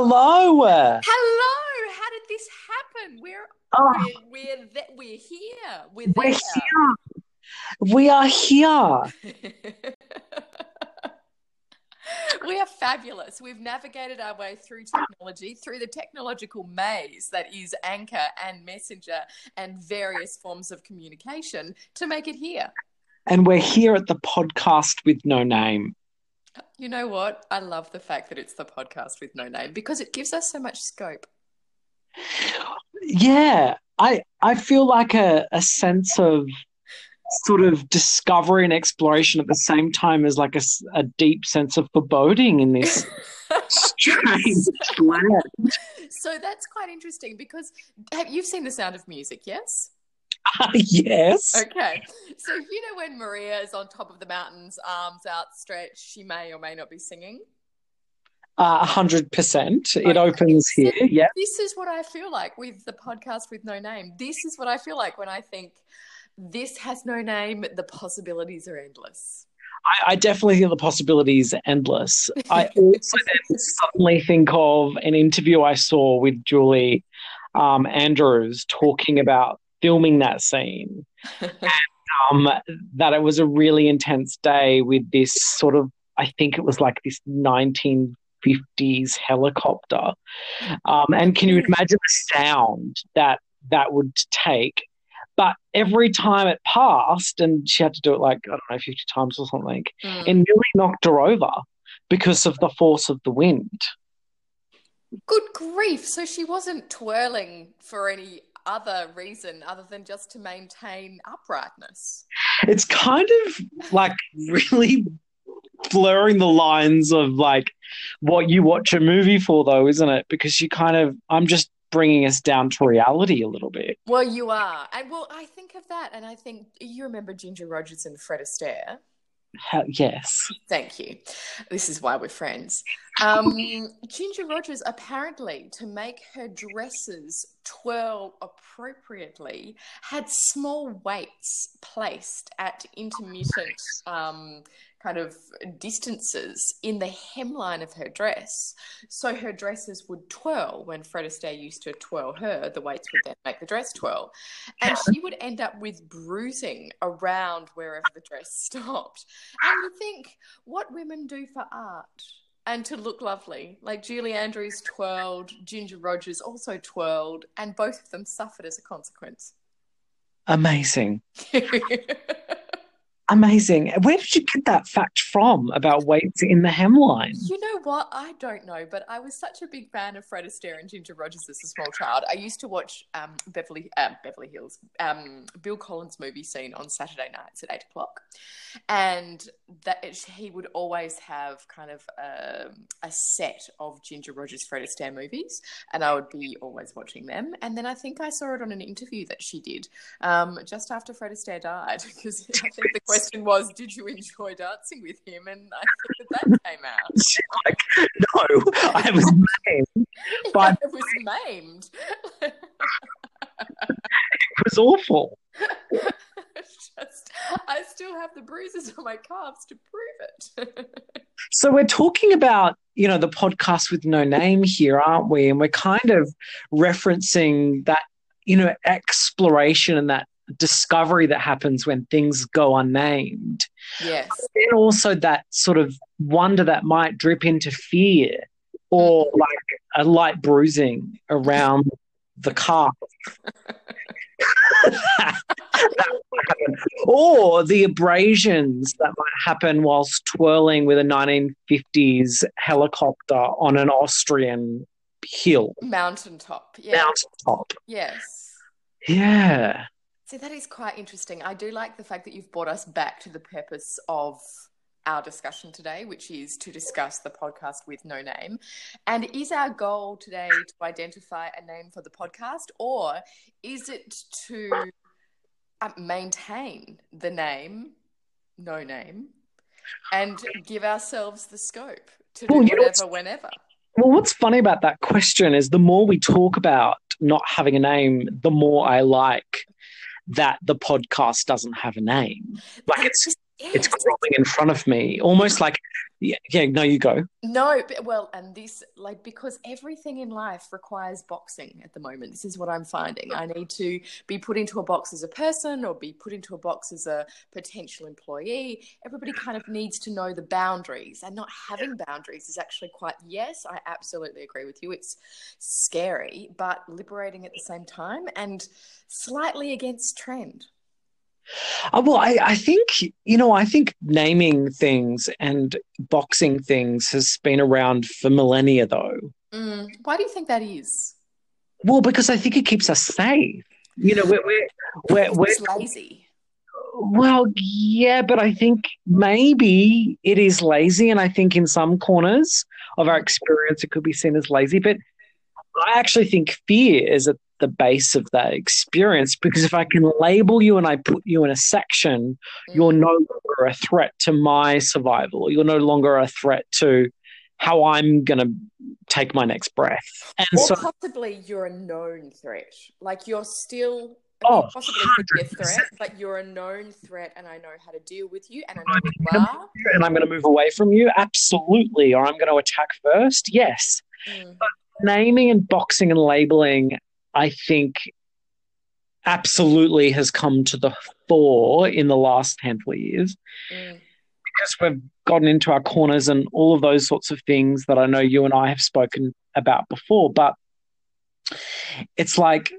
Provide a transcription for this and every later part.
hello. Hello. How did this happen? Oh. We're Oh, we're we're, th- we're here. We're, we're here. We are here. we are fabulous. We've navigated our way through technology, through the technological maze that is Anchor and Messenger and various forms of communication to make it here. And we're here at the podcast with no name. You know what? I love the fact that it's the podcast with no name because it gives us so much scope. Yeah, I I feel like a, a sense of sort of discovery and exploration at the same time as like a, a deep sense of foreboding in this strange land. so that's quite interesting because have, you've seen The Sound of Music, yes? yes. Okay. So you know when Maria is on top of the mountains, arms outstretched, she may or may not be singing. A hundred percent. It opens here. Yeah. This is what I feel like with the podcast with no name. This is what I feel like when I think this has no name. The possibilities are endless. I, I definitely think the possibilities are endless. I also then suddenly think of an interview I saw with Julie um, Andrews talking about filming that scene. Um, that it was a really intense day with this sort of, I think it was like this 1950s helicopter. Um, and can you imagine the sound that that would take? But every time it passed, and she had to do it like, I don't know, 50 times or something, Mm. it nearly knocked her over because of the force of the wind. Good grief. So she wasn't twirling for any other reason other than just to maintain uprightness. It's kind of like really blurring the lines of like what you watch a movie for, though, isn't it? Because you kind of, I'm just bringing us down to reality a little bit. Well, you are. And well, I think of that and I think you remember Ginger Rogers and Fred Astaire. Hell, yes. Thank you. This is why we're friends. Um, Ginger Rogers apparently, to make her dresses twirl appropriately, had small weights placed at intermittent um, kind of distances in the hemline of her dress. So her dresses would twirl when Fred Astaire used to twirl her, the weights would then make the dress twirl. And she would end up with bruising around wherever the dress stopped. And you think, what women do for art and to look lovely. Like Julie Andrews twirled, Ginger Rogers also twirled, and both of them suffered as a consequence. Amazing. Amazing. Where did you get that fact from about weights in the hemline? You know what? I don't know, but I was such a big fan of Fred Astaire and Ginger Rogers as a small child. I used to watch um, Beverly uh, Beverly Hills, um, Bill Collins movie scene on Saturday nights at eight o'clock, and that he would always have kind of um a set of Ginger Rogers Fred Astaire movies, and I would be always watching them. And then I think I saw it on an interview that she did um, just after Fred Astaire died, because I think the question was, "Did you enjoy dancing with him?" And I think that that came out. like, no, I was maimed. But- it was maimed. It was awful. Just, I still have the bruises on my calves to prove it. So we're talking about, you know, the podcast with no name here, aren't we? And we're kind of referencing that, you know, exploration and that discovery that happens when things go unnamed. yes. And also that sort of wonder that might drip into fear or like a light bruising around the calf. That or the abrasions that might happen whilst twirling with a 1950s helicopter on an Austrian hill, Mountaintop. Yeah. mountaintop. Yes. Yeah. See, that is quite interesting. I do like the fact that you've brought us back to the purpose of our discussion today, which is to discuss the podcast with no name. And is our goal today to identify a name for the podcast, or is it to uh, maintain the name, no name, and give ourselves the scope to do Well, whatever, whenever? Well, what's funny about that question is the more we talk about not having a name, the more I like that the podcast doesn't have a name. Like it's Yes. It's growing in front of me, almost like, yeah, yeah, no, you go. No, but, well, and this, like, because everything in life requires boxing at the moment. This is what I'm finding. I need to be put into a box as a person or be put into a box as a potential employee. Everybody kind of needs to know the boundaries, and not having boundaries is actually quite, yes, I absolutely agree with you. It's scary, but liberating at the same time and slightly against trend. Uh, well, I, I think, you know, I think naming things and boxing things has been around for millennia, though. Mm. Why do you think that is? Well, because I think it keeps us safe. You know, we're, we're, we're, we're It's lazy. well, yeah, but I think maybe it is lazy. And I think in some corners of our experience, it could be seen as lazy. But I actually think fear is at the base of that experience because if I can label you and I put you in a section, you're no longer a threat to my survival. You're no longer a threat to how I'm going to take my next breath. And or so, possibly you're a known threat. Like you're still Oh, possibly could be a threat, but you're a known threat, and I know how to deal with you, and I know who you are. and I'm going to move away from you, absolutely. Or I'm going to attack first, yes. Mm. naming and boxing and labeling, I think, absolutely has come to the fore in the last handful of years Mm. because we've gotten into our corners and all of those sorts of things that I know you and I have spoken about before. But it's like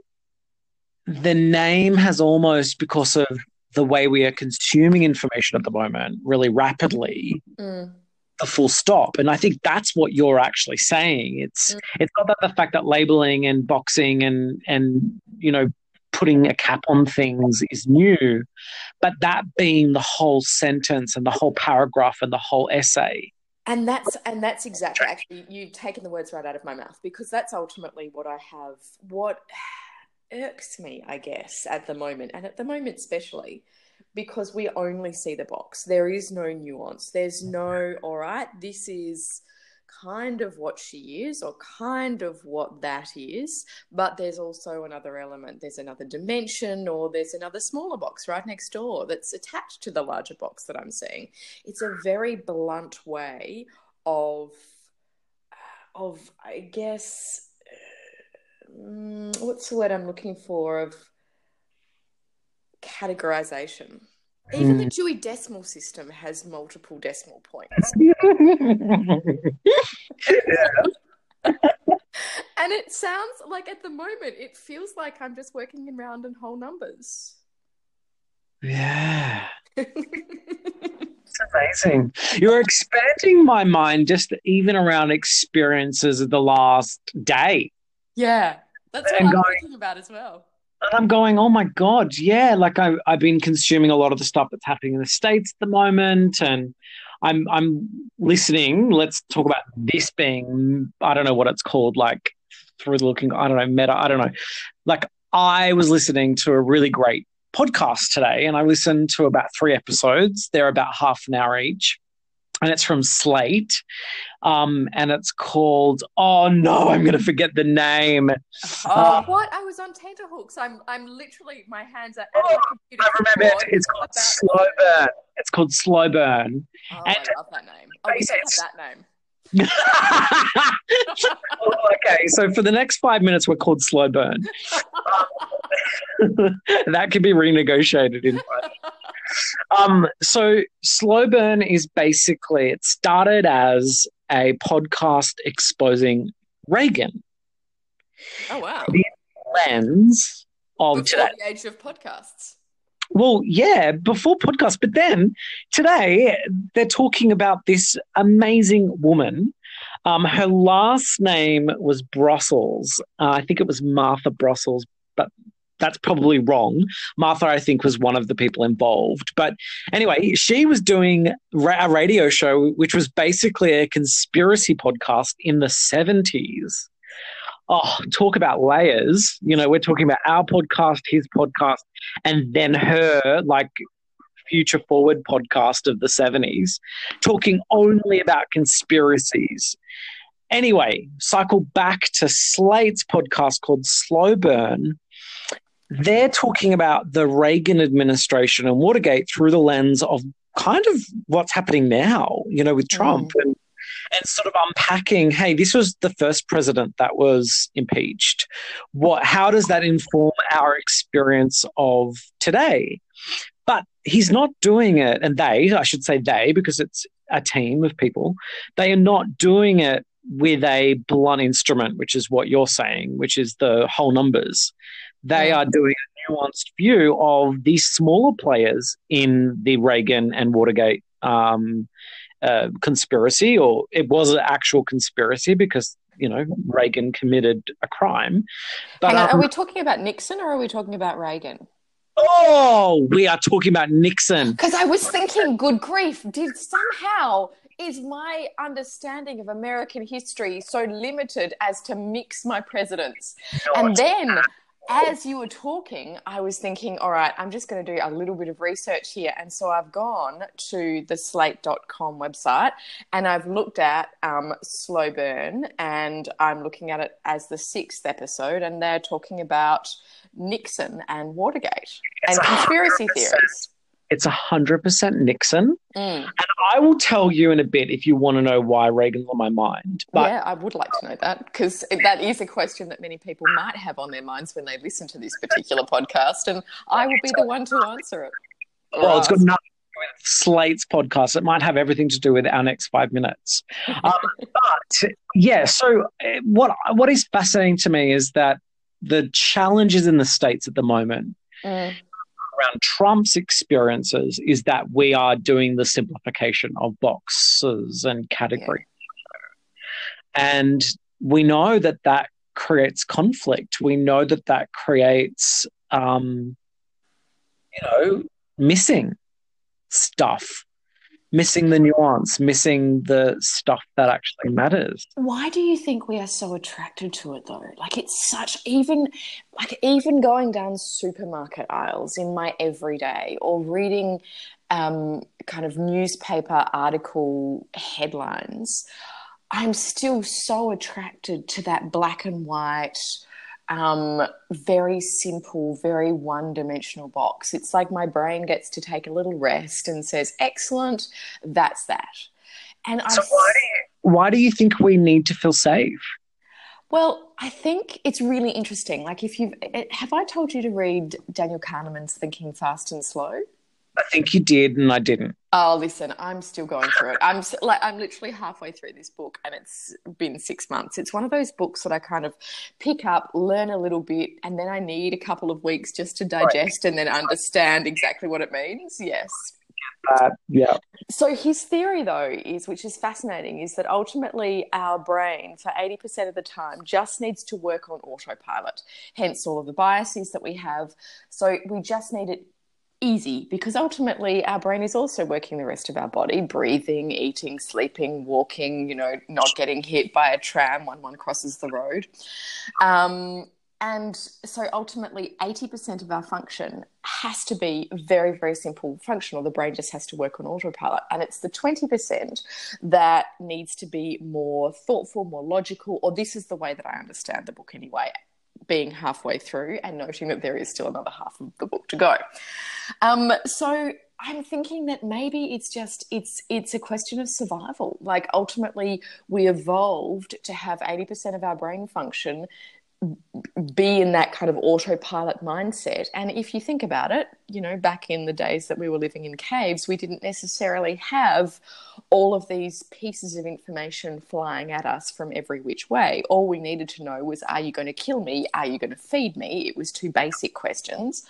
the name has almost, because of the way we are consuming information at the moment, really rapidly, Mm. A full stop. And I think that's what you're actually saying. It's Mm. it's not that the fact that labeling and boxing and and you know putting a cap on things is new, but that being the whole sentence and the whole paragraph and the whole essay. And that's and that's exactly actually you've taken the words right out of my mouth because that's ultimately what I have. What irks me, I guess, at the moment, and at the moment especially, because we only see the box. There is no nuance. There's no, all right, this is kind of what she is or kind of what that is, but there's also another element. There's another dimension or there's another smaller box right next door that's attached to the larger box that I'm seeing. It's a very blunt way of, of I guess, mm, what's the word I'm looking for? Of categorization. Even the hmm. Dewey Decimal System has multiple decimal points. And it sounds like at the moment, it feels like I'm just working in round and whole numbers. yeah. It's amazing. You're expanding my mind just even around experiences of the last day. yeah, that's what And I'm going- thinking about as well. And I'm going, oh my God, yeah. Like I, I've been consuming a lot of the stuff that's happening in the States at the moment. And I'm, I'm listening. Let's talk about this being, I don't know what it's called, like through the looking, I don't know, meta, I don't know. Like I was listening to a really great podcast today and I listened to about three episodes. They're about half an hour each. And it's from Slate. Um, and it's called, oh no, I'm going to forget the name. Oh, Uh, what? I was on tenterhooks. I'm, I'm literally, my hands are. Oh, I remember it. It's called Slow Burn. It's called Slow Burn. Oh, and- I love that name. Oh, we don't that name. Okay, so for the next five minutes, we're called Slow Burn. that could be renegotiated in. Um, so Slow Burn is basically it started as a podcast exposing Reagan oh, wow. lens of Before today. the age of podcasts. Well, yeah, before podcast, but then today they're talking about this amazing woman. Um, her last name was Brussels. Uh, I think it was Martha Brussels, but that's probably wrong. Martha, I think, was one of the people involved. But anyway, she was doing a radio show, which was basically a conspiracy podcast in the 70s. Oh, talk about layers. You know, we're talking about our podcast, his podcast, and then her, like, future forward podcast of the 70s, talking only about conspiracies. Anyway, cycle back to Slate's podcast called Slow Burn. They're talking about the Reagan administration and Watergate through the lens of kind of what's happening now, you know, with Trump mm. and and sort of unpacking, hey, this was the first president that was impeached. What how does that inform our experience of today? But he's not doing it, and they, I should say they, because it's a team of people, they are not doing it with a blunt instrument, which is what you're saying, which is the whole numbers. They are doing a nuanced view of these smaller players in the Reagan and Watergate um, uh, conspiracy, or it was an actual conspiracy because you know Reagan committed a crime. But on, um, are we talking about Nixon or are we talking about Reagan? Oh, we are talking about Nixon. Because I was thinking, good grief, did somehow is my understanding of American history so limited as to mix my presidents? No, and then as you were talking, I was thinking, all right, I'm just going to do a little bit of research here. And so I've gone to the slate.com website and I've looked at um, Slow Burn and I'm looking at it as the sixth episode. And they're talking about Nixon and Watergate and conspiracy theories. It's 100% Nixon. Mm. And I will tell you in a bit if you want to know why Reagan's on my mind. But yeah, I would like to know that because that is a question that many people might have on their minds when they listen to this particular podcast. And I will be the one to answer it. Well, it's got nothing with Slate's podcast. It might have everything to do with our next five minutes. Um, but yeah, so eh, what what is fascinating to me is that the challenges in the states at the moment mm. Around Trump's experiences is that we are doing the simplification of boxes and categories. Yeah. And we know that that creates conflict. We know that that creates, um, you know, missing stuff missing the nuance, missing the stuff that actually matters. Why do you think we are so attracted to it though? Like it's such even like even going down supermarket aisles in my everyday or reading um, kind of newspaper article headlines, I'm still so attracted to that black and white um, very simple, very one dimensional box. It's like my brain gets to take a little rest and says, excellent, that's that. And so I, why, do you, why do you think we need to feel safe? Well, I think it's really interesting. Like, if you've, have I told you to read Daniel Kahneman's Thinking Fast and Slow? I think you did, and I didn't. Oh, listen, I'm still going through it. I'm like I'm literally halfway through this book, and it's been six months. It's one of those books that I kind of pick up, learn a little bit, and then I need a couple of weeks just to digest right. and then understand exactly what it means. Yes. Uh, yeah. So his theory, though, is which is fascinating, is that ultimately our brain, for eighty percent of the time, just needs to work on autopilot. Hence, all of the biases that we have. So we just need it easy because ultimately our brain is also working the rest of our body breathing eating sleeping walking you know not getting hit by a tram when one crosses the road. Um, and so ultimately 80% of our function has to be very very simple functional. The brain just has to work on autopilot. And it's the 20% that needs to be more thoughtful more logical or this is the way that i understand the book anyway being halfway through and noting that there is still another half of the book to go. Um, so I'm thinking that maybe it's just it's it's a question of survival. Like ultimately, we evolved to have 80% of our brain function be in that kind of autopilot mindset. And if you think about it, you know, back in the days that we were living in caves, we didn't necessarily have all of these pieces of information flying at us from every which way. All we needed to know was, are you going to kill me? Are you going to feed me? It was two basic questions.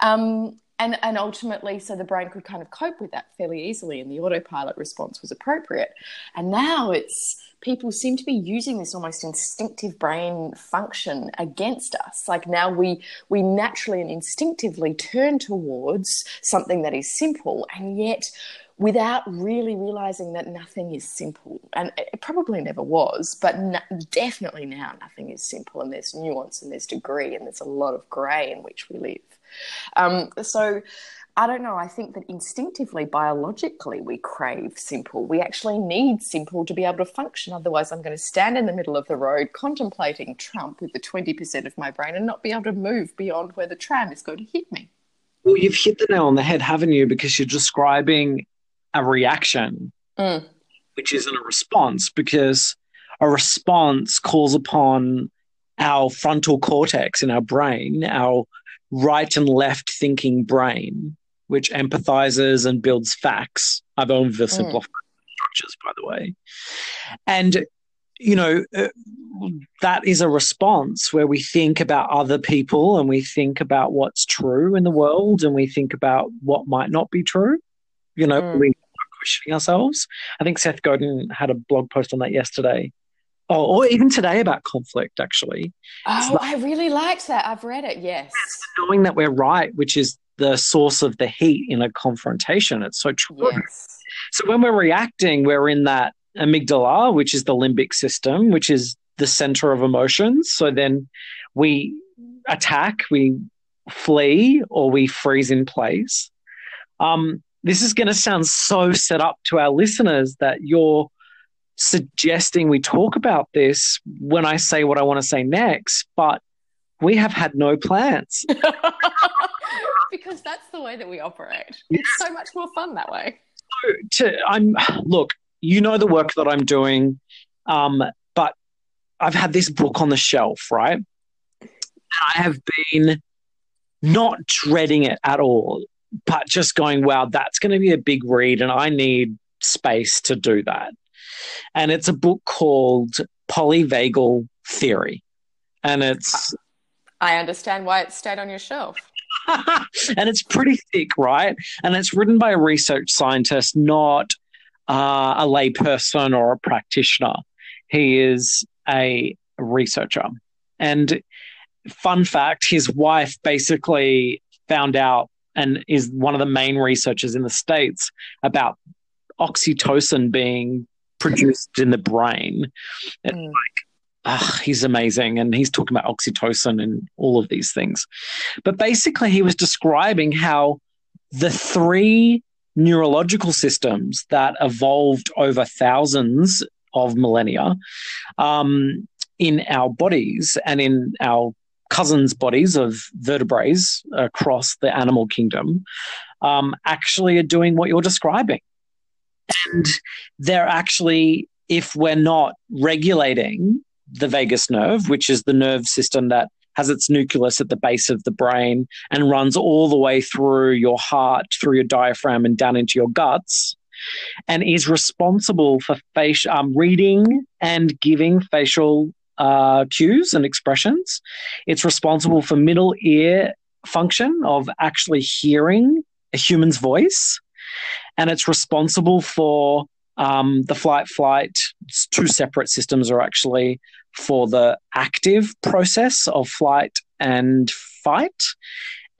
Um, and, and ultimately, so the brain could kind of cope with that fairly easily, and the autopilot response was appropriate. And now it's people seem to be using this almost instinctive brain function against us. Like now we we naturally and instinctively turn towards something that is simple, and yet without really realizing that nothing is simple. And it probably never was, but no, definitely now nothing is simple, and there's nuance and there's degree, and there's a lot of grey in which we live. Um, so I don't know. I think that instinctively, biologically, we crave simple. We actually need simple to be able to function. Otherwise, I'm going to stand in the middle of the road contemplating Trump with the 20% of my brain and not be able to move beyond where the tram is going to hit me. Well, you've hit the nail on the head, haven't you? Because you're describing a reaction, Mm. which isn't a response, because a response calls upon our frontal cortex in our brain, our right and left thinking brain, which empathizes and builds facts. I've oversimplified structures, by the way. And, you know, uh, that is a response where we think about other people and we think about what's true in the world and we think about what might not be true. You know, Mm. we questioning ourselves. I think Seth Godin had a blog post on that yesterday. Oh, or even today about conflict, actually. Oh, I really liked that. I've read it. Yes. Knowing that we're right, which is the source of the heat in a confrontation. It's so true. Yes. So when we're reacting, we're in that amygdala, which is the limbic system, which is the center of emotions. So then we attack, we flee, or we freeze in place. Um, this is going to sound so set up to our listeners that you're suggesting we talk about this when I say what I want to say next, but we have had no plans. because that's the way that we operate. It's so much more fun that way. to I'm look, you know the work that I'm doing, um, but I've had this book on the shelf, right? And I have been not dreading it at all, but just going, wow, that's going to be a big read, and I need space to do that. And it's a book called Polyvagal Theory, and it's I understand why it stayed on your shelf. and it's pretty thick, right? And it's written by a research scientist, not uh, a layperson or a practitioner. He is a researcher. And fun fact his wife basically found out and is one of the main researchers in the States about oxytocin being produced in the brain. Mm. He's amazing. And he's talking about oxytocin and all of these things. But basically, he was describing how the three neurological systems that evolved over thousands of millennia um, in our bodies and in our cousins' bodies of vertebrates across the animal kingdom um, actually are doing what you're describing. And they're actually, if we're not regulating the vagus nerve, which is the nerve system that has its nucleus at the base of the brain and runs all the way through your heart, through your diaphragm, and down into your guts, and is responsible for face um, reading and giving facial uh, cues and expressions. It's responsible for middle ear function of actually hearing a human's voice, and it's responsible for um, the flight flight. Two separate systems are actually for the active process of flight and fight.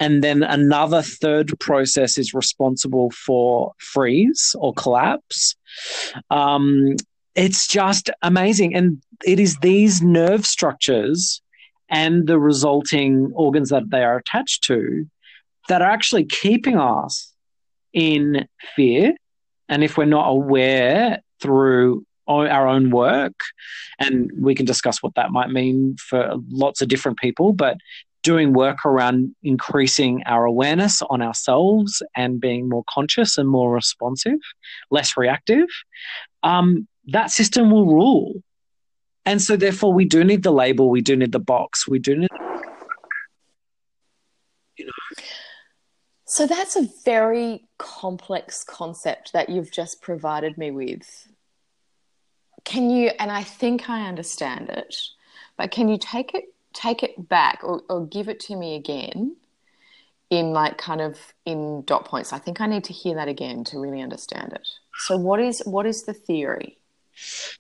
And then another third process is responsible for freeze or collapse. Um, it's just amazing. And it is these nerve structures and the resulting organs that they are attached to that are actually keeping us in fear. And if we're not aware through our own work, and we can discuss what that might mean for lots of different people, but doing work around increasing our awareness on ourselves and being more conscious and more responsive, less reactive, um, that system will rule. And so, therefore, we do need the label, we do need the box, we do need. You know. So that's a very complex concept that you've just provided me with. Can you, and I think I understand it, but can you take it take it back or, or give it to me again in like kind of in dot points? I think I need to hear that again to really understand it. So what is what is the theory?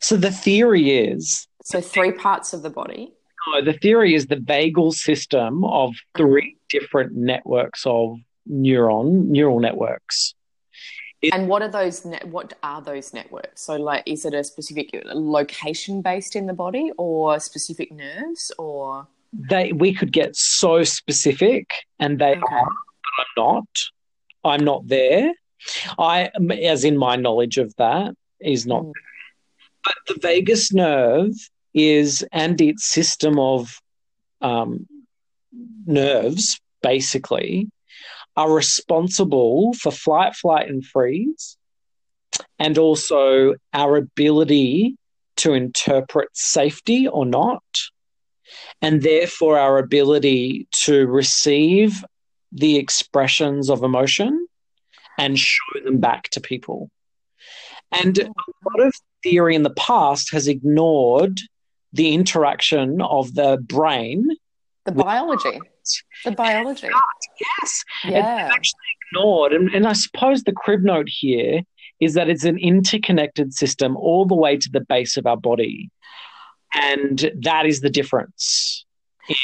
So the theory is So three parts of the body. no, the theory is the vagal system of three different networks of neuron neural networks. And what are those? Ne- what are those networks? So, like, is it a specific location based in the body, or specific nerves, or They we could get so specific, and they Okay. are, but I'm not. I'm not there. I, as in my knowledge of that, is not. Mm. But the vagus nerve is and its system of um, nerves, basically, are responsible for flight, flight, and freeze, and also our ability to interpret safety or not, and therefore our ability to receive the expressions of emotion and show them back to people. And a lot of theory in the past has ignored the interaction of the brain, the biology, the biology. Yes, yeah, it's actually ignored. And, and I suppose the crib note here is that it's an interconnected system all the way to the base of our body. And that is the difference.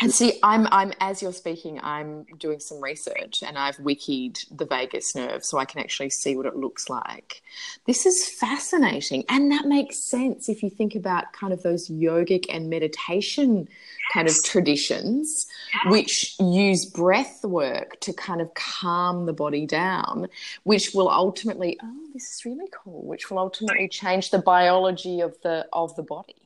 And see, I'm I'm as you're speaking, I'm doing some research and I've wikied the vagus nerve so I can actually see what it looks like. This is fascinating. And that makes sense if you think about kind of those yogic and meditation kind of traditions which use breath work to kind of calm the body down, which will ultimately oh, this is really cool, which will ultimately change the biology of the of the body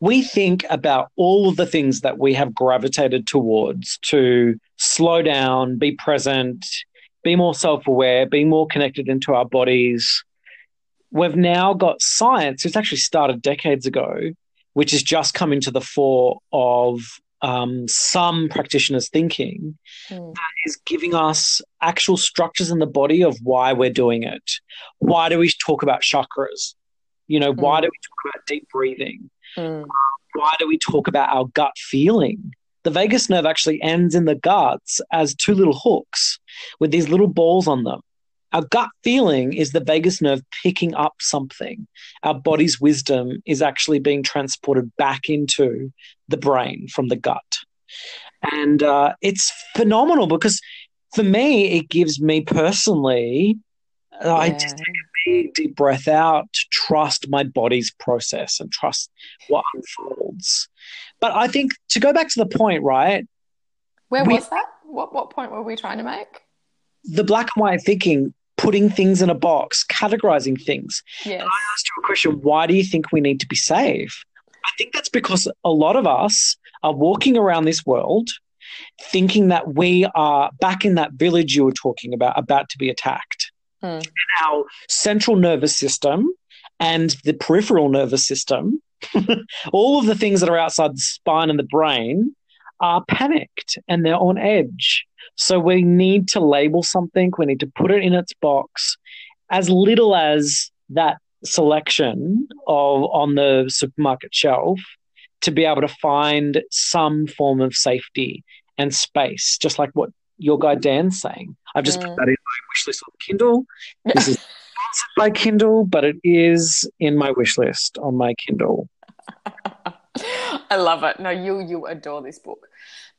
we think about all of the things that we have gravitated towards to slow down, be present, be more self aware, be more connected into our bodies. We've now got science, it's actually started decades ago, which is just coming to the fore of um, some practitioners' thinking mm. that is giving us actual structures in the body of why we're doing it. Why do we talk about chakras? You know, mm. why do we talk about deep breathing? Mm. Why do we talk about our gut feeling? The vagus nerve actually ends in the guts as two little hooks with these little balls on them. Our gut feeling is the vagus nerve picking up something. Our body's wisdom is actually being transported back into the brain from the gut. And uh, it's phenomenal because for me, it gives me personally yeah. I just take a big deep breath out to trust my body's process and trust what unfolds. But I think to go back to the point, right? Where we, was that? What what point were we trying to make? The black and white thinking, putting things in a box, categorizing things. Yes. I asked you a question, why do you think we need to be safe? I think that's because a lot of us are walking around this world thinking that we are back in that village you were talking about, about to be attacked. Hmm. Our central nervous system and the peripheral nervous system, all of the things that are outside the spine and the brain, are panicked and they're on edge. So we need to label something, we need to put it in its box as little as that selection of on the supermarket shelf to be able to find some form of safety and space, just like what your guy Dan's saying. I've just mm. put that in my wish list on Kindle. This is sponsored by Kindle, but it is in my wish list on my Kindle. I love it. No, you you adore this book,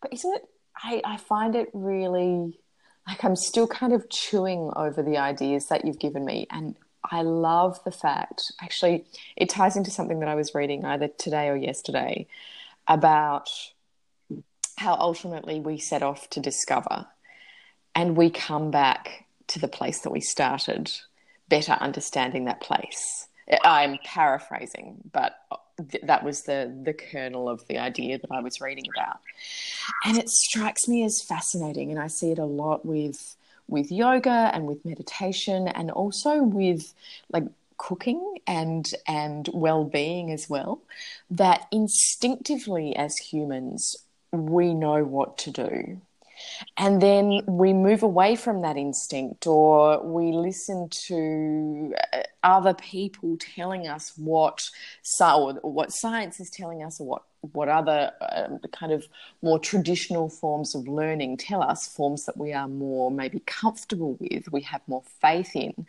but isn't it? I I find it really like I'm still kind of chewing over the ideas that you've given me, and I love the fact. Actually, it ties into something that I was reading either today or yesterday about how ultimately we set off to discover and we come back to the place that we started, better understanding that place. I'm paraphrasing, but th- that was the the kernel of the idea that I was reading about, and it strikes me as fascinating, and I see it a lot with with yoga and with meditation, and also with like cooking and and well-being as well that instinctively as humans we know what to do. And then we move away from that instinct or we listen to uh, other people telling us what what science is telling us or what what other um, kind of more traditional forms of learning tell us forms that we are more maybe comfortable with we have more faith in.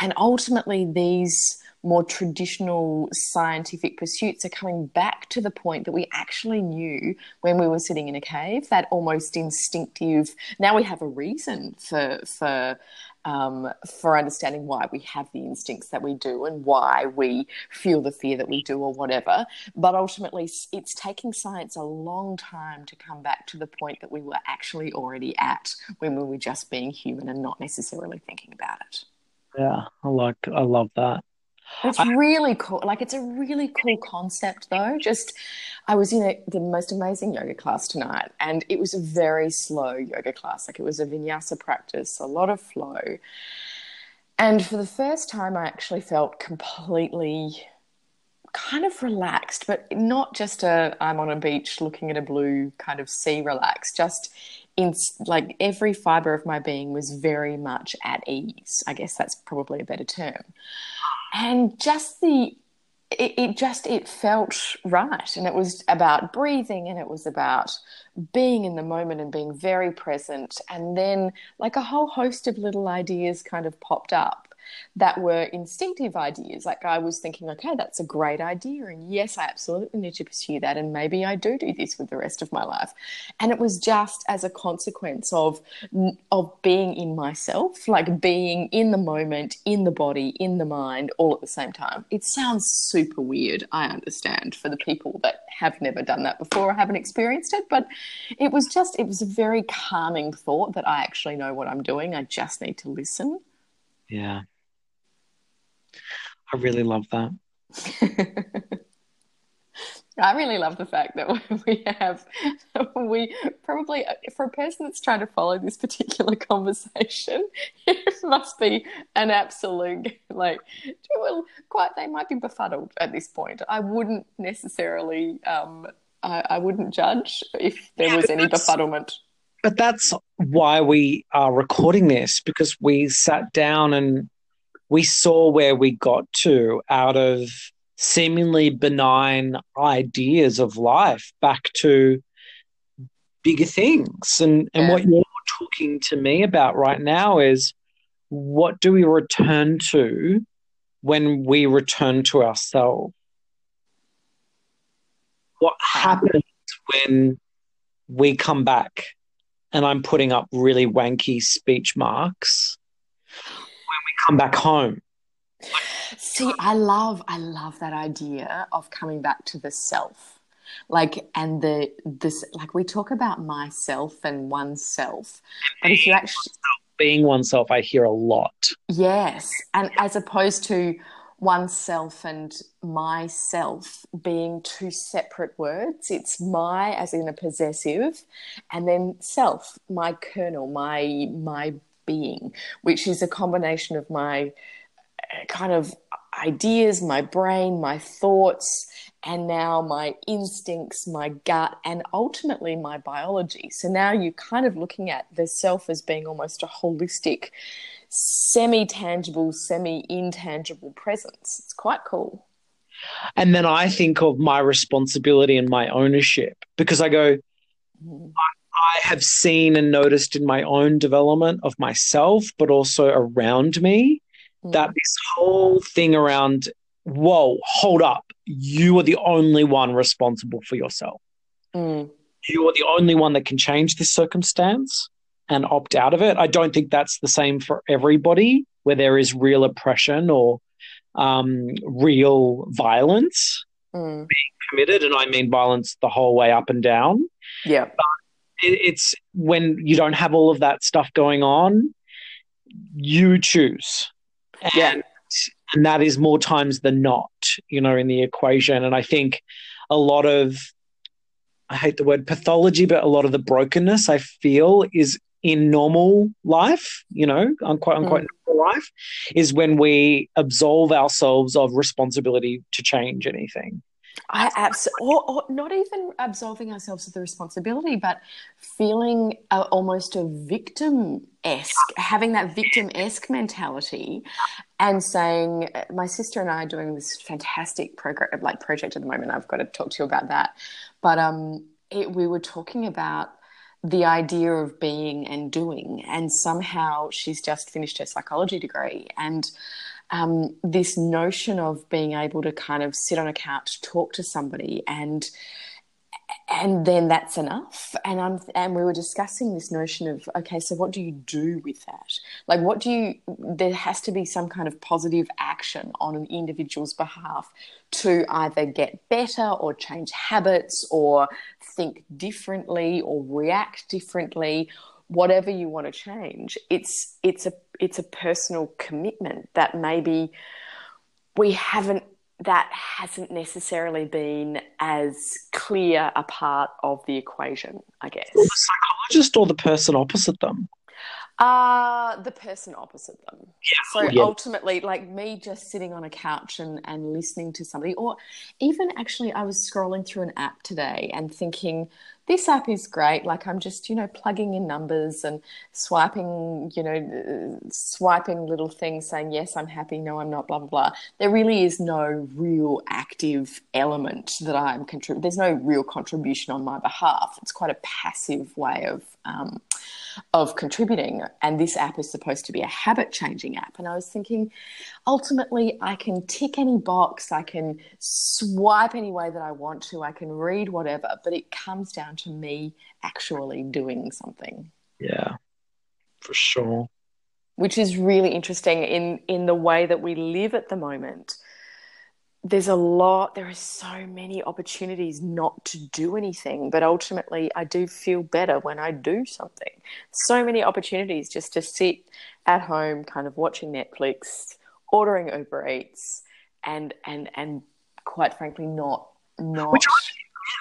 And ultimately these more traditional scientific pursuits are coming back to the point that we actually knew when we were sitting in a cave that almost instinctive now we have a reason for for um, for understanding why we have the instincts that we do and why we feel the fear that we do or whatever. But ultimately, it's taking science a long time to come back to the point that we were actually already at when we were just being human and not necessarily thinking about it. Yeah, I like, I love that. It's I, really cool. Like it's a really cool concept, though. Just, I was in a, the most amazing yoga class tonight, and it was a very slow yoga class. Like it was a vinyasa practice, a lot of flow. And for the first time, I actually felt completely kind of relaxed, but not just a I'm on a beach looking at a blue kind of sea relaxed, just in like every fiber of my being was very much at ease. I guess that's probably a better term. And just the it, it, just it felt right. And it was about breathing and it was about being in the moment and being very present. And then like a whole host of little ideas kind of popped up that were instinctive ideas. Like I was thinking, okay, that's a great idea. And yes, I absolutely need to pursue that. And maybe I do do this with the rest of my life. And it was just as a consequence of, of being in myself, like being in the moment, in the body, in the mind, all at the same time. It sounds super weird. I understand for the people that have never done that before or haven't experienced it. But it was just, it was a very calming thought that I actually know what I'm doing. I just need to listen. Yeah. I really love that. I really love the fact that we have, we probably, for a person that's trying to follow this particular conversation, it must be an absolute, like, well, quite, they might be befuddled at this point. I wouldn't necessarily, um, I, I wouldn't judge if there was any befuddlement. But that's why we are recording this because we sat down and we saw where we got to out of seemingly benign ideas of life back to bigger things. And, and what you're talking to me about right now is what do we return to when we return to ourselves? What happens when we come back? And I'm putting up really wanky speech marks come back home. See, I love I love that idea of coming back to the self. Like and the this like we talk about myself and oneself. But if you actually being oneself I hear a lot. Yes. And as opposed to oneself and myself being two separate words. It's my as in a possessive, and then self, my kernel, my my being, which is a combination of my uh, kind of ideas, my brain, my thoughts, and now my instincts, my gut, and ultimately my biology. So now you're kind of looking at the self as being almost a holistic, semi tangible, semi intangible presence. It's quite cool. And then I think of my responsibility and my ownership because I go, mm. I have seen and noticed in my own development of myself, but also around me, mm. that this whole thing around, whoa, hold up, you are the only one responsible for yourself. Mm. You are the only one that can change this circumstance and opt out of it. I don't think that's the same for everybody, where there is real oppression or um, real violence mm. being committed. And I mean violence the whole way up and down. Yeah. But it's when you don't have all of that stuff going on, you choose. And, yeah. and that is more times than not, you know, in the equation. And I think a lot of, I hate the word pathology, but a lot of the brokenness I feel is in normal life, you know, unquote, unquote, mm. normal life, is when we absolve ourselves of responsibility to change anything. I absolutely, or, or, not even absolving ourselves of the responsibility, but feeling almost a victim esque, having that victim esque mentality, and saying, my sister and I are doing this fantastic program, like project at the moment. I've got to talk to you about that, but um, it, we were talking about the idea of being and doing, and somehow she's just finished her psychology degree, and um, this notion of being able to kind of sit on a couch, talk to somebody, and and then that's enough. And I'm and we were discussing this notion of okay, so what do you do with that? Like, what do you? There has to be some kind of positive action on an individual's behalf to either get better or change habits or think differently or react differently whatever you want to change it's it's a it's a personal commitment that maybe we haven't that hasn't necessarily been as clear a part of the equation i guess the psychologist or the person opposite them Uh, the person opposite them. Yeah. So Yeah. ultimately, like me just sitting on a couch and, and listening to somebody, or even actually, I was scrolling through an app today and thinking, this app is great. Like I'm just, you know, plugging in numbers and swiping, you know, swiping little things saying, yes, I'm happy, no, I'm not, blah, blah, blah. There really is no real active element that I'm contributing. There's no real contribution on my behalf. It's quite a passive way of, um, of contributing. And this app is supposed to be a habit changing app. And I was thinking, ultimately, I can tick any box, I can swipe any way that I want to, I can read whatever, but it comes down to me actually doing something. Yeah, for sure. Which is really interesting in, in the way that we live at the moment. There's a lot, there are so many opportunities not to do anything, but ultimately, I do feel better when I do something. So many opportunities just to sit at home, kind of watching Netflix, ordering Uber Eats, and and and quite frankly, not not Which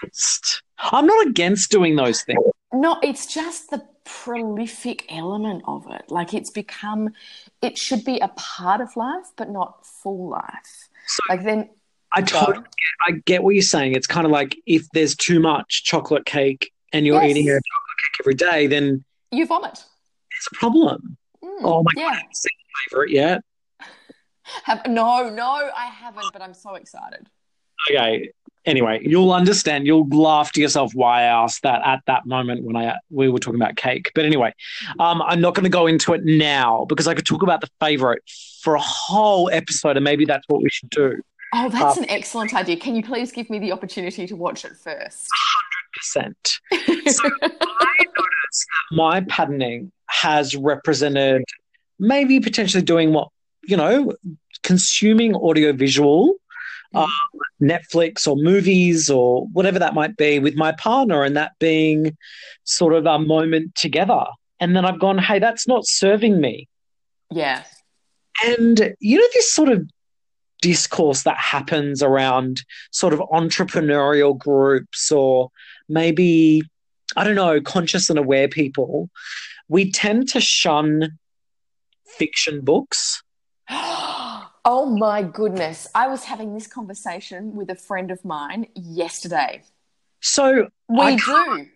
Against- I'm not against doing those things. no. It's just the prolific element of it. Like it's become, it should be a part of life, but not full life. So Like then, I totally get, I get what you're saying. It's kind of like if there's too much chocolate cake and you're Yes. eating a chocolate cake every day, then you vomit. it's a problem. Mm, Oh my yeah. god, I haven't seen favorite yet. Have, no, no, I haven't, but I'm so excited. Okay. Anyway, you'll understand. You'll laugh to yourself why I asked that at that moment when I we were talking about cake. But anyway, um, I'm not going to go into it now because I could talk about the favorite for a whole episode, and maybe that's what we should do. Oh, that's Uh, an excellent idea. Can you please give me the opportunity to watch it first? 100%. So I noticed that my patterning has represented maybe potentially doing what you know, consuming audiovisual, Um, Netflix or movies or whatever that might be with my partner, and that being sort of a moment together. And then I've gone, hey, that's not serving me. yeah. And you know, this sort of discourse that happens around sort of entrepreneurial groups or maybe, I don't know, conscious and aware people, we tend to shun fiction books. oh my goodness. I was having this conversation with a friend of mine yesterday. So We I do.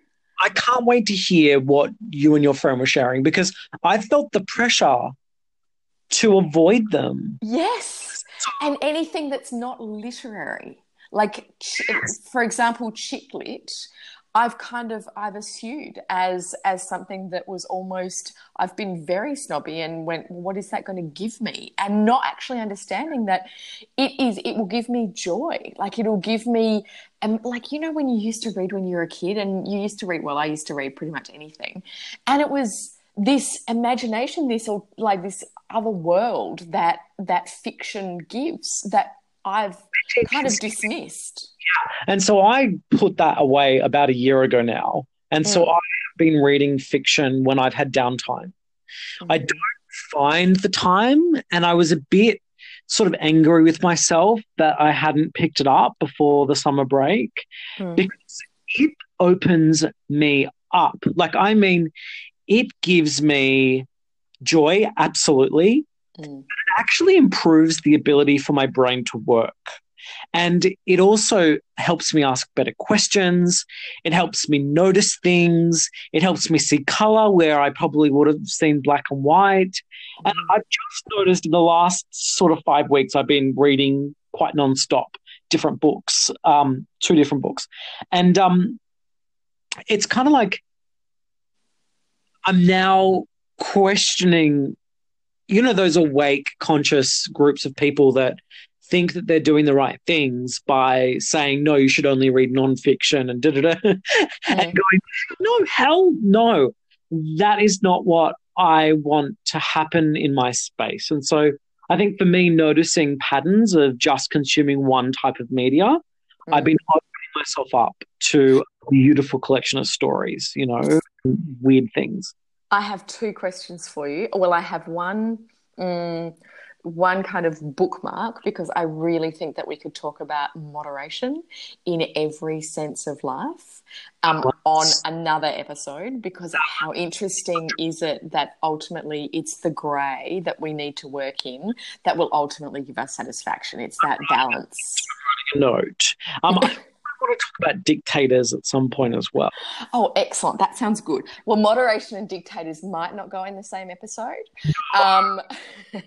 I can't wait to hear what you and your friend were sharing because I felt the pressure to avoid them. Yes. And anything that's not literary. Like, for example, chick lit, I've kind of I've assumed as as something that was almost I've been very snobby and went, what is that going to give me? And not actually understanding that it is it will give me joy. Like it'll give me and like you know when you used to read when you were a kid and you used to read well, I used to read pretty much anything. And it was this imagination, this or like this other world that that fiction gives that I've kind of dismissed. Yeah. And so I put that away about a year ago now. And so Mm. I've been reading fiction when I've had downtime. I don't find the time, and I was a bit sort of angry with myself that I hadn't picked it up before the summer break Mm. because it opens me up. Like, I mean, it gives me joy, absolutely. Mm. It actually improves the ability for my brain to work. And it also helps me ask better questions. It helps me notice things. It helps me see color where I probably would have seen black and white. And I've just noticed in the last sort of five weeks, I've been reading quite nonstop different books, um, two different books. And um, it's kind of like I'm now questioning, you know, those awake, conscious groups of people that think that they're doing the right things by saying, no, you should only read nonfiction and da da da. and Mm. going, no, hell no. That is not what I want to happen in my space. And so I think for me, noticing patterns of just consuming one type of media, I've been opening myself up to a beautiful collection of stories, you know, weird things. I have two questions for you. Well, I have one. Mm, one kind of bookmark because I really think that we could talk about moderation in every sense of life um, on another episode because how interesting is it that ultimately it's the grey that we need to work in that will ultimately give us satisfaction. It's that balance. Note. Um, want to talk about dictators at some point as well. Oh, excellent. That sounds good. Well, moderation and dictators might not go in the same episode. Um...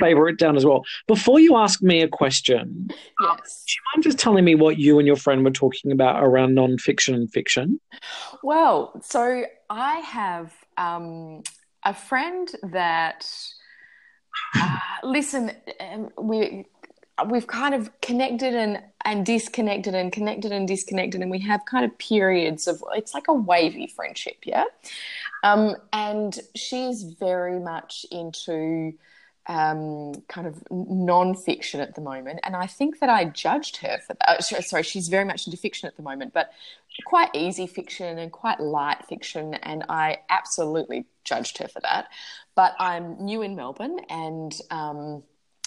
favorite down as well. Before you ask me a question, yes. do you mind just telling me what you and your friend were talking about around non-fiction and fiction? Well, so I have um, a friend that. Uh, listen, um, we we've kind of connected and and disconnected and connected and disconnected and we have kind of periods of it's like a wavy friendship yeah? Um, and she's very much into um, kind of non-fiction at the moment and i think that i judged her for that uh, sorry she's very much into fiction at the moment but quite easy fiction and quite light fiction and i absolutely judged her for that. But i'm new in melbourne and um,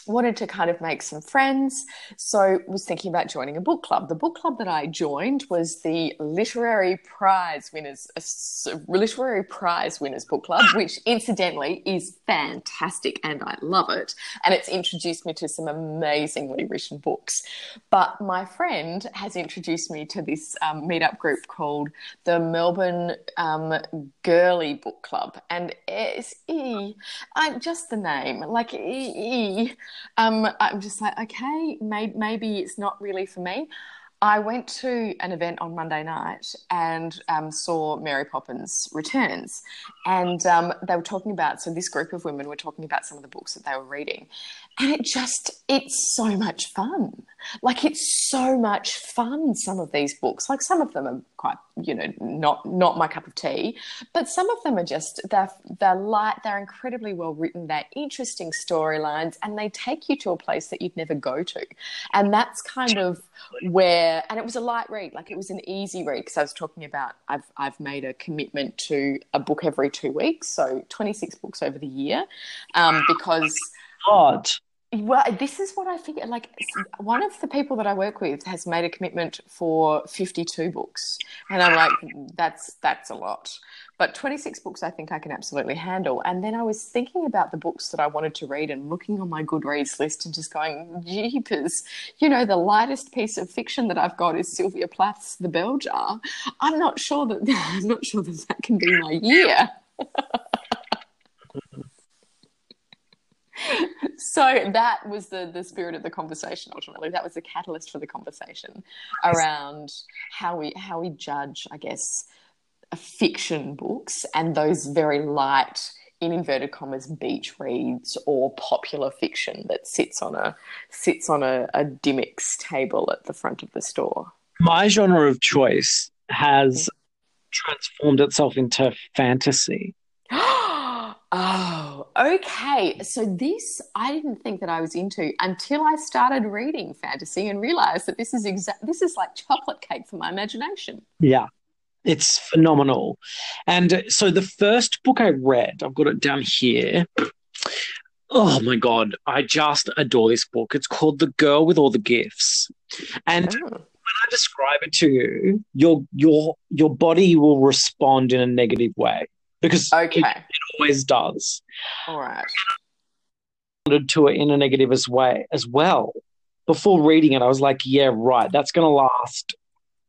wanted to kind of make some friends. So was thinking about joining a book club. The book club that i joined was the literary prize winners literary prize winners book club which incidentally is fantastic and i love it. And it's introduced me to some amazingly written books. But my friend has introduced me to this um, meetup group called the melbourne um, girly book club. And it's e I, just the name like e, e um, I'm just like, okay, may- maybe it's not really for me. I went to an event on Monday night and um, saw Mary Poppins Returns. And um, they were talking about, so this group of women were talking about some of the books that they were reading and it just it's so much fun. Like it's so much fun some of these books. Like some of them are quite you know not not my cup of tea but some of them are just they're they're light they're incredibly well written they're interesting storylines and they take you to a place that you'd never go to. And that's kind of where and it was a light read like it was an easy read because i was talking about i've i've made a commitment to a book every two weeks so 26 books over the year um, because God. Well, this is what I figure. Like, one of the people that I work with has made a commitment for fifty-two books, and I'm like, that's that's a lot. But twenty-six books, I think I can absolutely handle. And then I was thinking about the books that I wanted to read, and looking on my Goodreads list, and just going, jeepers, you know, the lightest piece of fiction that I've got is Sylvia Plath's *The Bell Jar*. I'm not sure that I'm not sure that that can be my year. so that was the the spirit of the conversation ultimately. That was the catalyst for the conversation around how we how we judge i guess fiction books and those very light in inverted commas beach reads or popular fiction that sits on a sits on a, a Dymocks table at the front of the store. My genre of choice has mm. transformed itself into fantasy. Oh, okay. So this I didn't think that I was into until I started reading fantasy and realized that this is exact this is like chocolate cake for my imagination. Yeah. It's phenomenal. And uh, so the first book I read, I've got it down here. Oh my god, I just adore this book. It's called The Girl with All the Gifts. And oh. when I describe it to you, your your your body will respond in a negative way because okay. it, it always does. All right. To it in a negative as way as well. Before reading it, I was like, "Yeah, right. That's going to last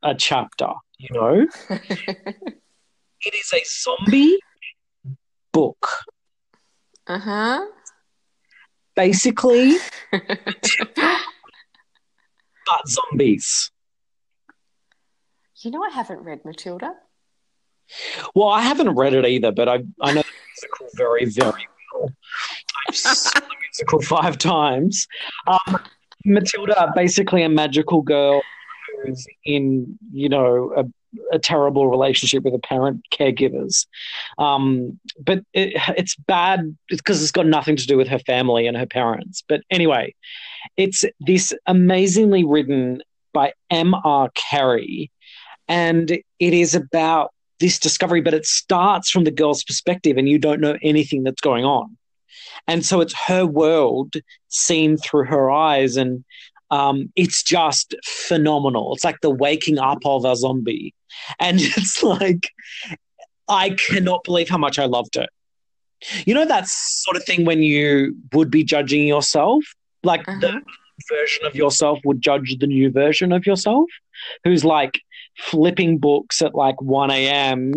a chapter." You know. it is a zombie book. Uh huh. Basically, but zombies. You know, I haven't read Matilda. Well, I haven't read it either, but I I know the musical very very well. I've seen the musical five times. Um, Matilda, basically a magical girl who's in you know a, a terrible relationship with her parent caregivers. Um, but it, it's bad because it's got nothing to do with her family and her parents. But anyway, it's this amazingly written by M.R. Carey, and it is about this discovery, but it starts from the girl's perspective and you don't know anything that's going on. And so it's her world seen through her eyes. And um, it's just phenomenal. It's like the waking up of a zombie. And it's like, I cannot believe how much I loved it. You know, that sort of thing when you would be judging yourself, like uh-huh. the version of yourself would judge the new version of yourself, who's like flipping books at like 1 a.m.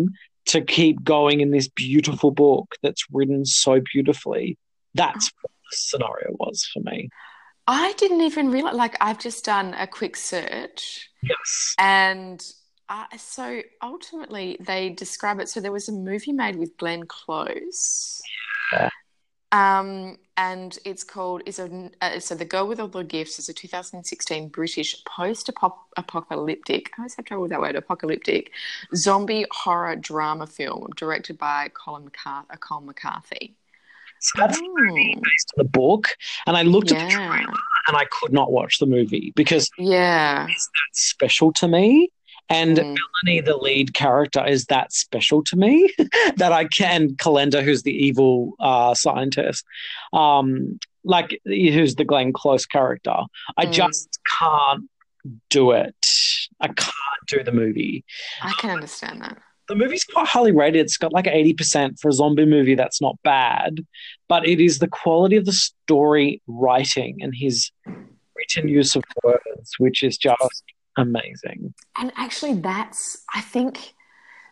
to keep going in this beautiful book that's written so beautifully. That's what the scenario was for me. I didn't even realize, like, I've just done a quick search. Yes. And uh, so ultimately, they describe it. So there was a movie made with Glenn Close. Yeah. Um, and it's called is a uh, so the girl with all the gifts is a 2016 British post-apocalyptic I always have trouble with that word apocalyptic zombie horror drama film directed by Colin McCarthy, uh, Colin McCarthy. So that's oh. based on the book, and I looked yeah. at the trailer and I could not watch the movie because yeah, it's that special to me. And mm. Melanie, the lead character, is that special to me that I can Calendar, who's the evil uh, scientist, um, like who's the Glenn Close character. I mm. just can't do it. I can't do the movie. I can understand that. The movie's quite highly rated. It's got like 80% for a zombie movie. That's not bad. But it is the quality of the story writing and his written use of words, which is just amazing. And actually, that's, I think,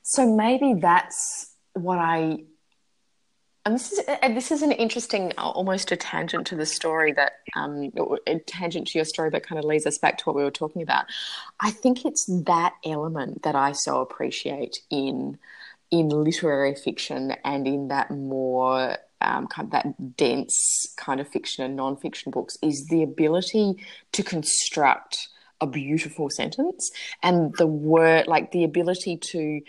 so maybe that's what I. And this is and this is an interesting, almost a tangent to the story that, um, a tangent to your story but kind of leads us back to what we were talking about. I think it's that element that I so appreciate in in literary fiction and in that more um, kind of that dense kind of fiction and non-fiction books is the ability to construct a beautiful sentence and the word like the ability to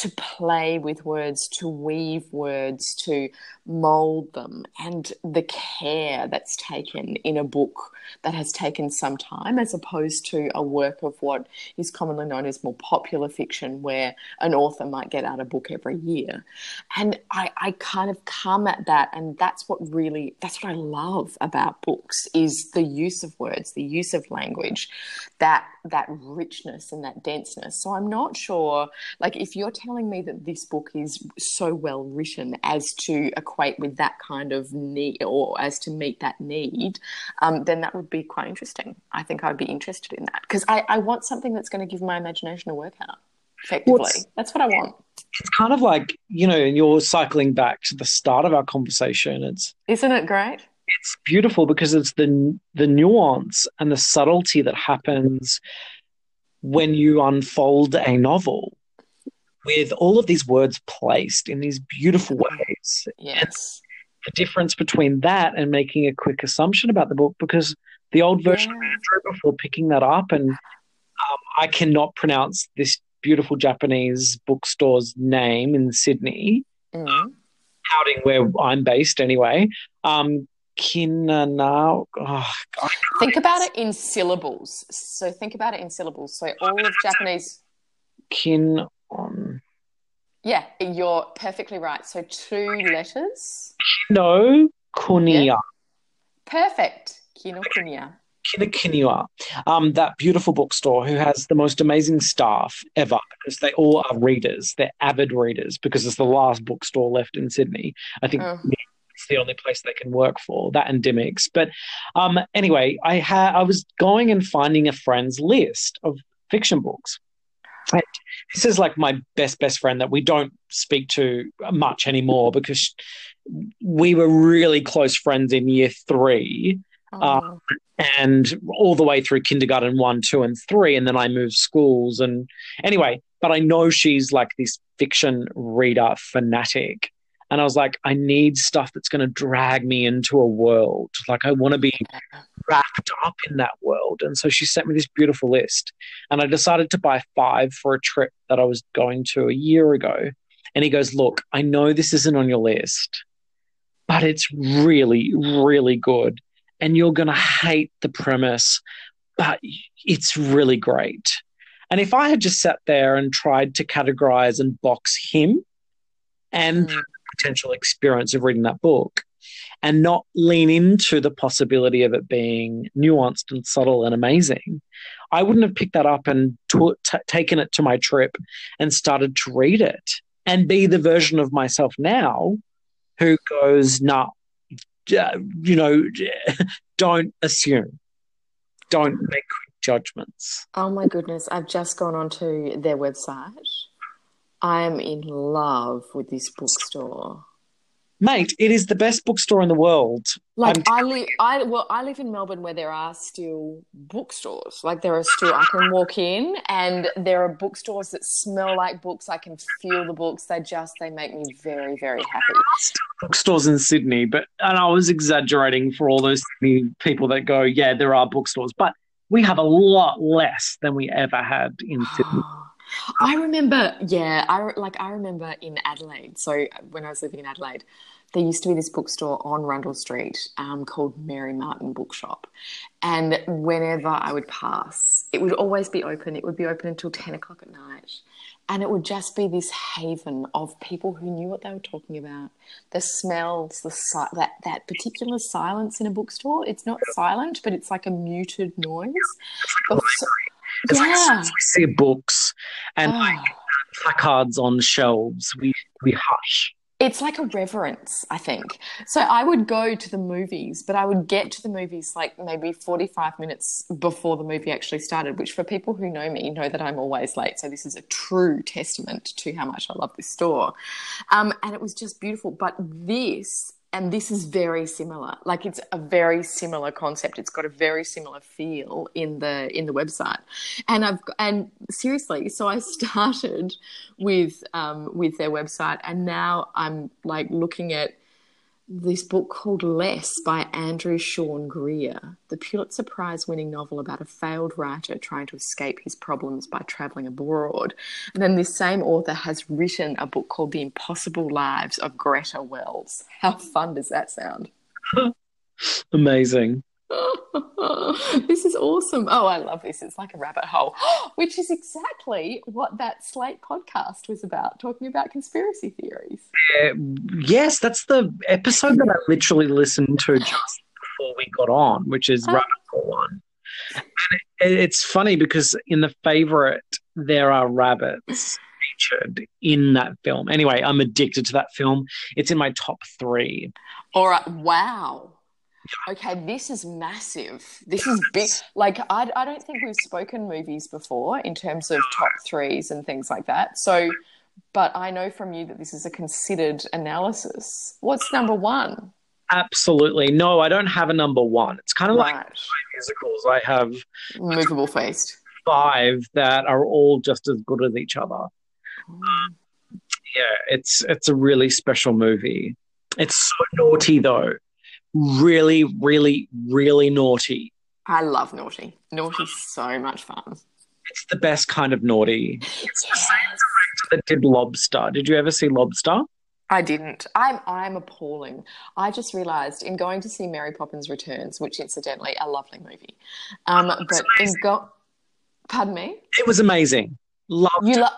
to play with words, to weave words, to mold them, and the care that's taken in a book that has taken some time, as opposed to a work of what is commonly known as more popular fiction, where an author might get out a book every year. And I, I kind of come at that, and that's what really that's what I love about books is the use of words, the use of language, that that richness and that denseness. So I'm not sure, like if you're telling me that this book is so well written as to equate with that kind of need or as to meet that need, um, then that would be quite interesting. I think I'd be interested in that because I, I want something that's going to give my imagination a workout. Effectively, well, that's what I want. It's kind of like you know, and you're cycling back to the start of our conversation. It's isn't it great? It's beautiful because it's the the nuance and the subtlety that happens when you unfold a novel with all of these words placed in these beautiful ways. Yes. And the difference between that and making a quick assumption about the book, because the old version yeah. of Andrew before picking that up, and um, I cannot pronounce this beautiful Japanese bookstore's name in Sydney, mm. um, outing where I'm based anyway. Um, Kinana. Oh, think about it in syllables. So think about it in syllables. So all of Japanese. Kin on. Yeah, you're perfectly right. So two letters. Kino Kuniya. Yeah. Perfect. Kino Kuniya. Kinokuniya, um, that beautiful bookstore who has the most amazing staff ever because they all are readers. They're avid readers because it's the last bookstore left in Sydney. I think oh. It's the only place they can work for that and Dymocks. But um, anyway, I had I was going and finding a friend's list of fiction books. And this is like my best best friend that we don't speak to much anymore because we were really close friends in year three. Oh. Um, and all the way through kindergarten one, two, and three. And then I moved schools. And anyway, but I know she's like this fiction reader fanatic. And I was like, I need stuff that's going to drag me into a world. Like, I want to be wrapped up in that world. And so she sent me this beautiful list. And I decided to buy five for a trip that I was going to a year ago. And he goes, Look, I know this isn't on your list, but it's really, really good and you're going to hate the premise, but it's really great. And if I had just sat there and tried to categorize and box him and mm. Potential experience of reading that book, and not lean into the possibility of it being nuanced and subtle and amazing, I wouldn't have picked that up and t- taken it to my trip and started to read it and be the version of myself now who goes, nah, you know, don't assume, don't make judgments. Oh my goodness, I've just gone onto their website. I am in love with this bookstore mate, it is the best bookstore in the world. Like i live, I well, I live in Melbourne where there are still bookstores. Like there are still, I can walk in and there are bookstores that smell like books. I can feel the books. They just they make me very very happy. Bookstores in Sydney, but and I was exaggerating for all those people that go, yeah, there are bookstores, but we have a lot less than we ever had in Sydney. I remember, yeah, I like I remember in Adelaide. So when I was living in Adelaide, there used to be this bookstore on Rundle Street um, called Mary Martin Bookshop, and whenever I would pass, it would always be open. It would be open until ten o'clock at night, and it would just be this haven of people who knew what they were talking about. The smells, the that that particular silence in a bookstore. It's not silent, but it's like a muted noise. It's yeah. like we see books and oh. like placards on shelves. We we hush. It's like a reverence, I think. So I would go to the movies, but I would get to the movies like maybe 45 minutes before the movie actually started, which for people who know me know that I'm always late. So this is a true testament to how much I love this store. Um, and it was just beautiful. But this and this is very similar like it's a very similar concept. It's got a very similar feel in the in the website. And i've and seriously so i started with um with their website and now i'm like looking at this book called Less by Andrew Sean Greer, the Pulitzer Prize winning novel about a failed writer trying to escape his problems by traveling abroad. And then this same author has written a book called The Impossible Lives of Greta Wells. How fun does that sound? Amazing. this is awesome. Oh, I love this. It's like a rabbit hole, which is exactly what that Slate podcast was about, talking about conspiracy theories. Uh, yes, that's the episode that I literally listened to just before we got on, which is oh. rabbit hole one. And it, it's funny because in the favorite, there are rabbits featured in that film. Anyway, I'm addicted to that film. It's in my top three. All right. Wow okay, this is massive. This is big. Like, I, I don't think we've spoken movies before in terms of top threes and things like that. So, but I know from you that this is a considered analysis. What's number one? Absolutely. No, I don't have a number one. It's kind of right. like musicals. I have Movable Feast. Five that are all just as good as each other. Mm. Yeah, it's it's a really special movie. It's so naughty though really, really, really naughty. I love naughty. Naughty's so much fun. It's the best kind of naughty. It's the same director that did Lobster. Did you ever see Lobster? I didn't. I'm I'm appalling. I just realised in going to see Mary Poppins Returns, which incidentally a lovely movie, um, but amazing. in go, pardon me, it was amazing. Loved you. Lo-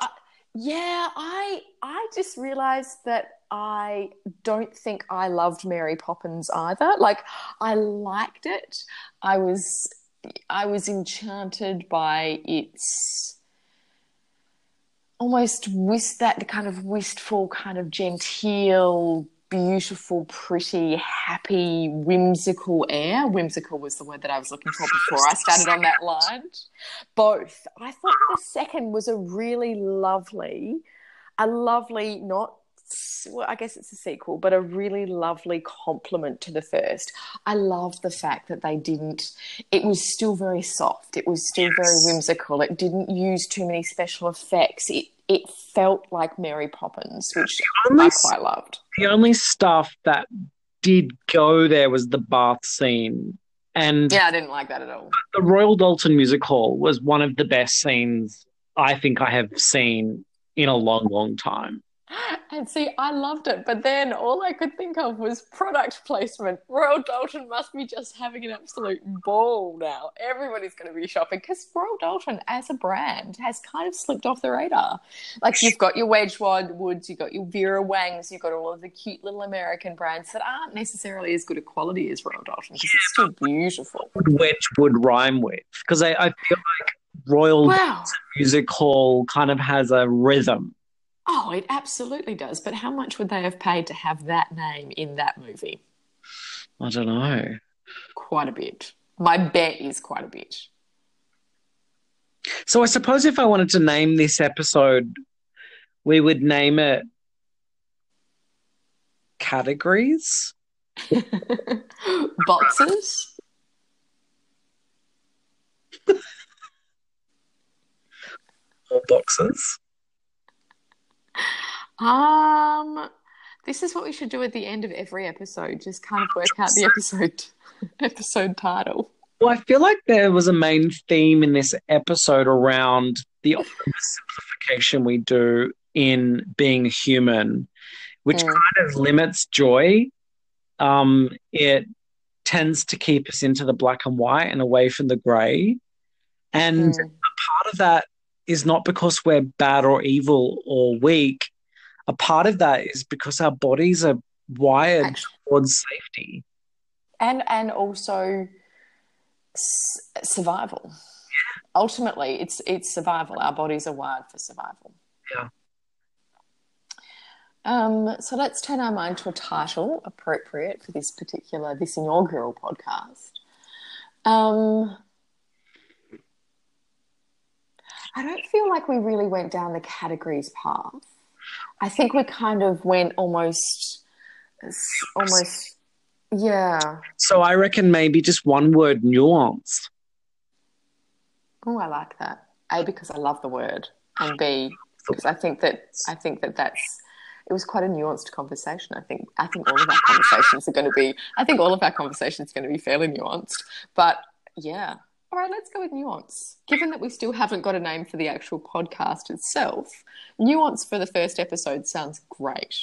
yeah, I I just realised that I don't think I loved Mary Poppins either. Like I liked it. I was I was enchanted by its almost wist that kind of wistful, kind of genteel, beautiful, pretty, happy, whimsical air. Whimsical was the word that I was looking for before I started on that line. Both. I thought the second was a really lovely, a lovely, not well, I guess it's a sequel, but a really lovely compliment to the first. I love the fact that they didn't, it was still very soft. It was still yes. very whimsical. It didn't use too many special effects. It, it felt like Mary Poppins, which I quite loved. The only stuff that did go there was the bath scene. And yeah, I didn't like that at all. The Royal Doulton Music Hall was one of the best scenes I think I have seen in a long, long time. And see, I loved it, but then all I could think of was product placement. Royal Doulton must be just having an absolute ball now. Everybody's going to be shopping because Royal Doulton, as a brand, has kind of slipped off the radar. Like you've got your Wedgwood Woods, you've got your Vera Wangs, you've got all of the cute little American brands that aren't necessarily as good a quality as Royal Doulton because it's still beautiful. Wedgwood rhyme with because I, I feel like Royal Wow. Music Hall kind of has a rhythm. Oh, it absolutely does. But how much would they have paid to have that name in that movie? I don't know. Quite a bit. My bet is quite a bit. So I suppose if I wanted to name this episode, we would name it categories. Boxes? or boxes. Um, this is what we should do at the end of every episode. Just kind of work out the episode episode title. Well, I feel like there was a main theme in this episode around the simplification we do in being human, which Mm. kind of limits joy. Um, it tends to keep us into the black and white and away from the grey. And Mm. part of that is not because we're bad or evil or weak. A part of that is because our bodies are wired Actu- towards safety. and and also s- survival. Ultimately, it's it's survival. Our bodies are wired for survival. Yeah. Um, so let's turn our mind to a title appropriate for this particular this inaugural podcast. Um, I don't feel like we really went down the categories path. I think we kind of went almost, almost, yeah. So I reckon maybe just one word nuance. Oh, I like that. A because I love the word, and B because I think that I think that that's it was quite a nuanced conversation. I think I think all of our conversations are going to be. I think all of our conversations are going to be fairly nuanced. But yeah, all right, let's go with nuance. Given that we still haven't got a name for the actual podcast itself, nuance for the first episode sounds great.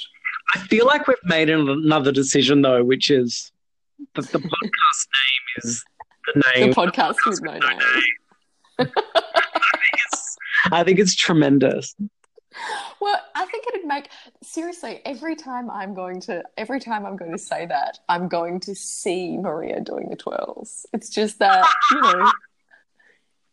I feel like we've made another decision though, which is that the podcast name is the name. The podcast with no name. name. I, think I think it's tremendous. Well, I think it'd make seriously every time I'm going to every time I'm going to say that I'm going to see Maria doing the twirls. It's just that you know.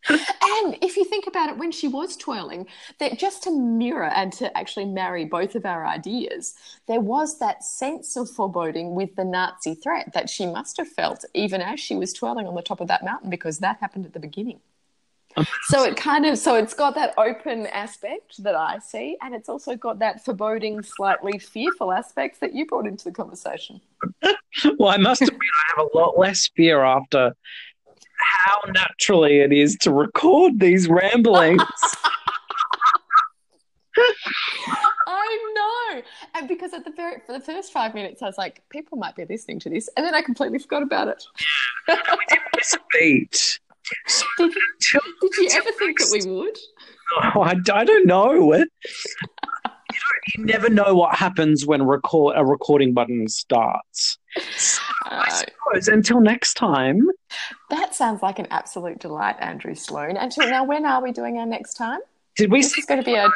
And if you think about it, when she was twirling, that just to mirror and to actually marry both of our ideas, there was that sense of foreboding with the Nazi threat that she must have felt even as she was twirling on the top of that mountain because that happened at the beginning. So it kind of so it's got that open aspect that I see, and it's also got that foreboding, slightly fearful aspects that you brought into the conversation. Well, I must admit, I have a lot less fear after how naturally it is to record these ramblings. I know, and because at the very for the first five minutes, I was like, people might be listening to this, and then I completely forgot about it. Miss a beat. Did you, Until- did you ever think that we would? Oh, I, I don't know. you, don't, you never know what happens when record a recording button starts. I Uh, suppose until next time. that sounds like an absolute delight, Andrew Sloan. Until now, when are we doing our next time? Did we This see is going to be a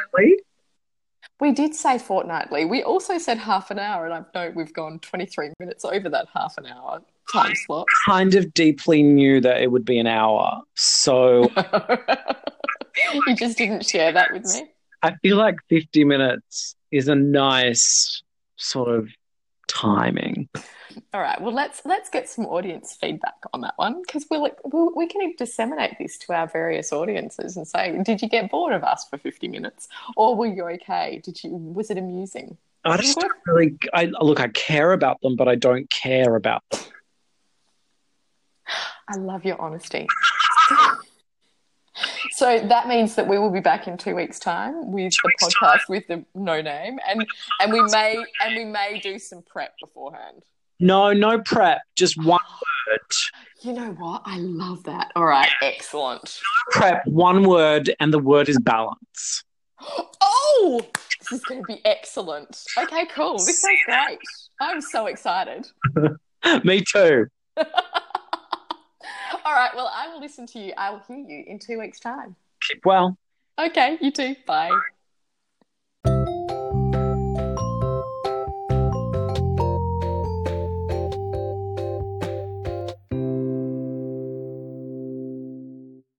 We did say fortnightly. We also said half an hour, and I know we've gone 23 minutes over that half an hour time slot. kind of deeply knew that it would be an hour. So you just didn't share that with me. I feel like 50 minutes is a nice sort of timing. All right. Well, let's let's get some audience feedback on that one because we'll, we'll we can disseminate this to our various audiences and say, did you get bored of us for 50 minutes, or were you okay? Did you was it amusing? I just don't really I look I care about them but I don't care about them. I love your honesty. so that means that we will be back in two weeks' time with the weeks' podcast with the no name, and and we may and we may do some prep beforehand. No, no prep, just one word. You know what? I love that. All right, excellent. Prep, one word, and the word is balance. Oh, This is going to be excellent. Okay, cool. This sounds great. I'm so excited. Me too. All right. Well, I will listen to you. I will hear you in two weeks' time. Keep well. Okay, you too. Bye.